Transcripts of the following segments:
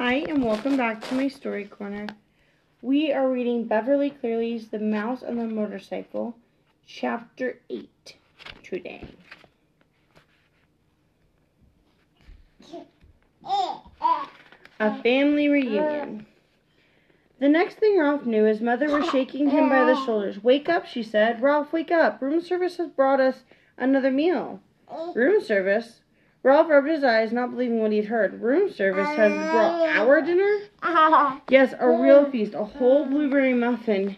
Hi, and welcome back to my story corner. We are reading Beverly Cleary's The Mouse and the Motorcycle, Chapter 8 today. A family reunion. The next thing Ralph knew, his mother was shaking him by the shoulders. Wake up, she said. Ralph, wake up. Room service has brought us another meal. Room service? Ralph rubbed his eyes, not believing what he'd heard. Room service has brought our dinner? Yes, a real feast. A whole blueberry muffin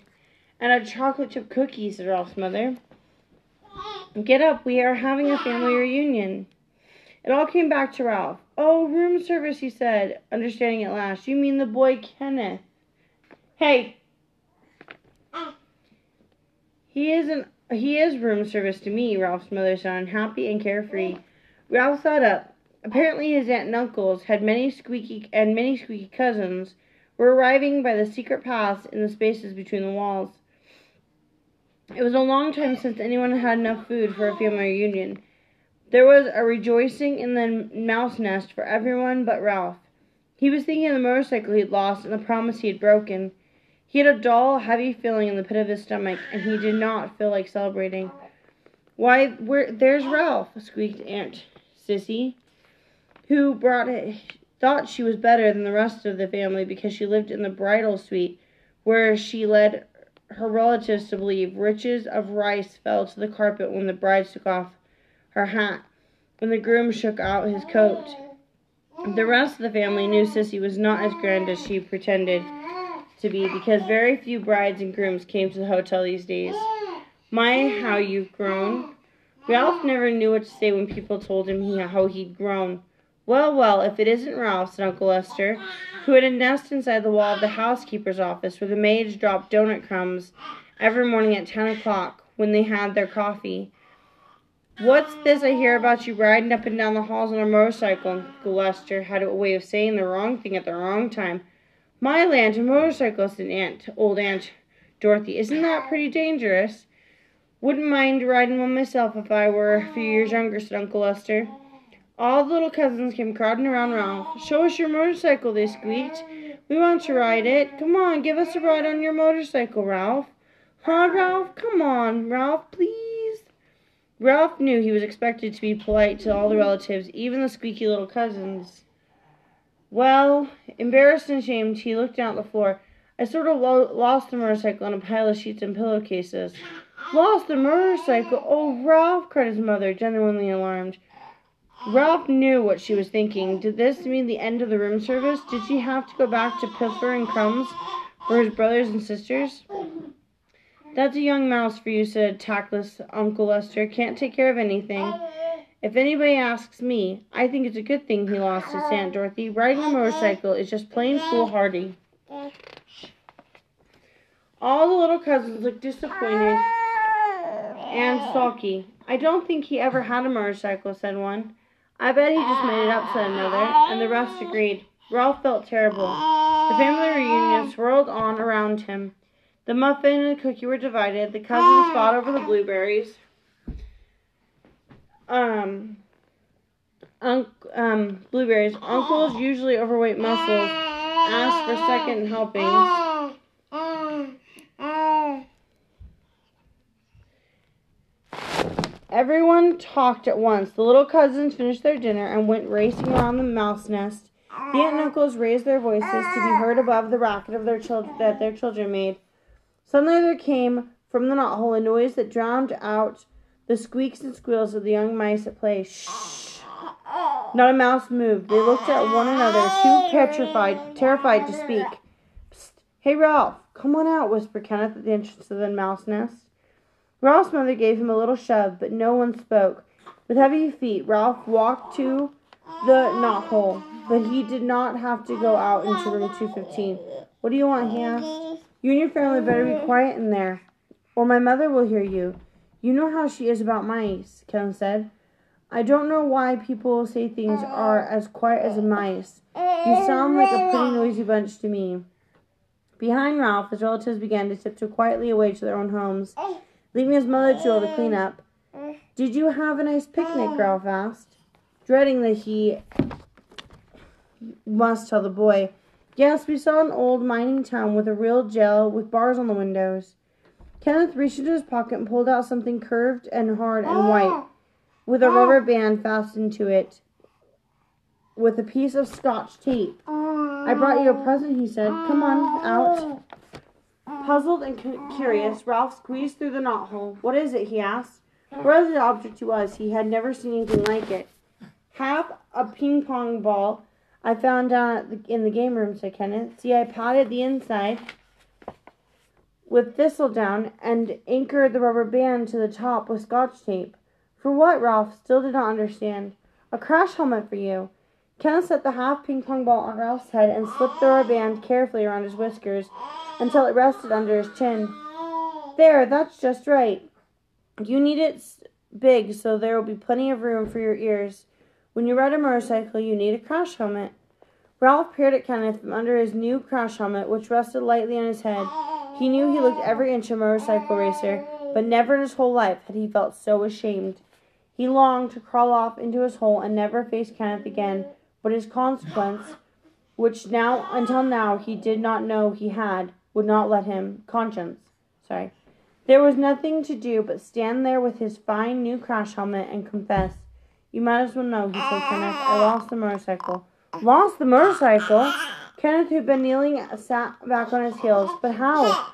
and a chocolate chip cookie, said Ralph's mother. Get up, we are having a family reunion. It all came back to Ralph. Oh, room service, he said, understanding at last. You mean the boy Kenneth. Hey. He isn't he is room service to me, Ralph's mother said, unhappy and carefree. Ralph thought up. Apparently his aunt and uncles had many squeaky and many squeaky cousins were arriving by the secret paths in the spaces between the walls. It was a long time since anyone had enough food for a family reunion. There was a rejoicing in the mouse nest for everyone but Ralph. He was thinking of the motorcycle he'd lost and the promise he had broken. He had a dull, heavy feeling in the pit of his stomach, and he did not feel like celebrating. Why, where? There's Ralph! squeaked Aunt Sissy, who brought it, thought she was better than the rest of the family because she lived in the bridal suite, where she led her relatives to believe riches of rice fell to the carpet when the bride took off her hat, when the groom shook out his coat. The rest of the family knew Sissy was not as grand as she pretended to be because very few brides and grooms came to the hotel these days. My, how you've grown. Ralph never knew what to say when people told him he, how he'd grown. Well, well, if it isn't Ralph, said Uncle Lester, who had a nest inside the wall of the housekeeper's office where the maids dropped doughnut crumbs every morning at ten o'clock when they had their coffee. What's this I hear about you riding up and down the halls on a motorcycle? Uncle Lester had a way of saying the wrong thing at the wrong time. My land, a motorcycle, said Aunt, old Aunt Dorothy. Isn't that pretty dangerous? Wouldn't mind riding one myself if I were a few years younger, said Uncle Lester. All the little cousins came crowding around Ralph. Show us your motorcycle, they squeaked. We want to ride it. Come on, give us a ride on your motorcycle, Ralph. Huh, Ralph? Come on, Ralph, please. Ralph knew he was expected to be polite to all the relatives, even the squeaky little cousins. Well, embarrassed and ashamed, he looked down at the floor. I sort of lo- lost the motorcycle in a pile of sheets and pillowcases. Lost the motorcycle? Oh, Ralph, cried his mother, genuinely alarmed. Ralph knew what she was thinking. Did this mean the end of the room service? Did she have to go back to pilfering crumbs for his brothers and sisters? That's a young mouse for you, said tactless Uncle Lester. Can't take care of anything. If anybody asks me, I think it's a good thing he lost his Aunt Dorothy. Riding a motorcycle is just plain foolhardy. All the little cousins looked disappointed and sulky. I don't think he ever had a motorcycle, said one. I bet he just made it up, said another, and the rest agreed. Ralph felt terrible. The family reunion swirled on around him. The muffin and the cookie were divided. The cousins fought over the blueberries. Um, un- um, blueberries. Uncle's usually overweight muscles asked for second helpings. Everyone talked at once. The little cousins finished their dinner and went racing around the mouse nest. The aunt and uncles raised their voices to be heard above the racket of their children that their children made. Suddenly there came from the knothole a noise that drowned out the squeaks and squeals of the young mice at play. Shh! Not a mouse moved. They looked at one another, too petrified, terrified to speak. Psst! Hey, Ralph! Come on out, whispered Kenneth at the entrance of the mouse nest. Ralph's mother gave him a little shove, but no one spoke. With heavy feet, Ralph walked to the knothole, but he did not have to go out into room 215. What do you want? he asked. You and your family better be quiet in there, or my mother will hear you. You know how she is about mice, Ken said. I don't know why people say things are as quiet as mice. You sound like a pretty noisy bunch to me. Behind Ralph, his relatives began to tiptoe quietly away to their own homes, leaving his mother to all the cleanup. Did you have a nice picnic? Ralph asked, dreading that he must tell the boy. Yes, we saw an old mining town with a real jail with bars on the windows. Kenneth reached into his pocket and pulled out something curved and hard and ah. white, with a ah. rubber band fastened to it, with a piece of scotch tape. Ah. I brought you a present, he said. Come on, out. Puzzled and cu- curious, Ralph squeezed through the knothole. What is it? he asked. Whatever the object was, he had never seen anything like it. Half a ping pong ball I found down the, in the game room, said Kenneth. See, I potted the inside with thistledown and anchored the rubber band to the top with scotch tape. For what? Ralph still did not understand. A crash helmet for you. Kenneth set the half ping pong ball on Ralph's head and slipped the rubber band carefully around his whiskers until it rested under his chin. There, that's just right. You need it big so there will be plenty of room for your ears. When you ride a motorcycle, you need a crash helmet. Ralph peered at Kenneth from under his new crash helmet, which rested lightly on his head. He knew he looked every inch a motorcycle racer, but never in his whole life had he felt so ashamed. He longed to crawl off into his hole and never face Kenneth again, but his consequence, which now until now he did not know he had, would not let him conscience. Sorry. There was nothing to do but stand there with his fine new crash helmet and confess. You might as well know, he told Kenneth. I lost the motorcycle. Lost the motorcycle? Kenneth, who'd been kneeling, sat back on his heels. But how?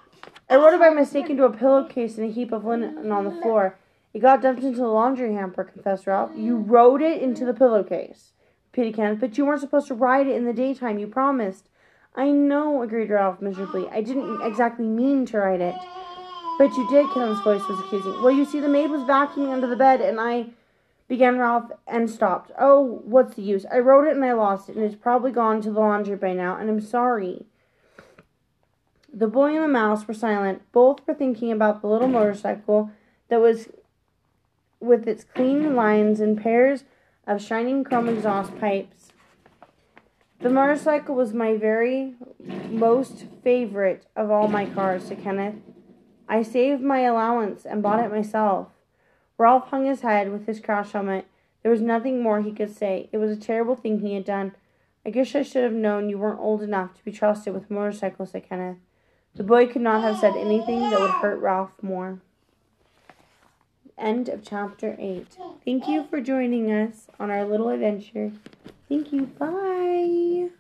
I wrote it by mistake into a pillowcase in a heap of linen on the floor. It got dumped into the laundry hamper, confessed Ralph. You wrote it into the pillowcase, Kenneth. But you weren't supposed to ride it in the daytime. You promised. I know, agreed Ralph miserably. I didn't exactly mean to ride it. But you did, Kenneth's voice was accusing. Well, you see, the maid was vacuuming under the bed, and I began Ralph and stopped. Oh, what's the use? I wrote it and I lost it, and it's probably gone to the laundry by now, and I'm sorry. The boy and the mouse were silent. Both were thinking about the little motorcycle that was with its clean lines and pairs of shining chrome exhaust pipes. The motorcycle was my very most favorite of all my cars, said Kenneth. I saved my allowance and bought it myself. Ralph hung his head with his crash helmet. There was nothing more he could say. It was a terrible thing he had done. I guess I should have known you weren't old enough to be trusted with motorcycles, said Kenneth. The boy could not have said anything that would hurt Ralph more. End of chapter 8. Thank you for joining us on our little adventure. Thank you. Bye.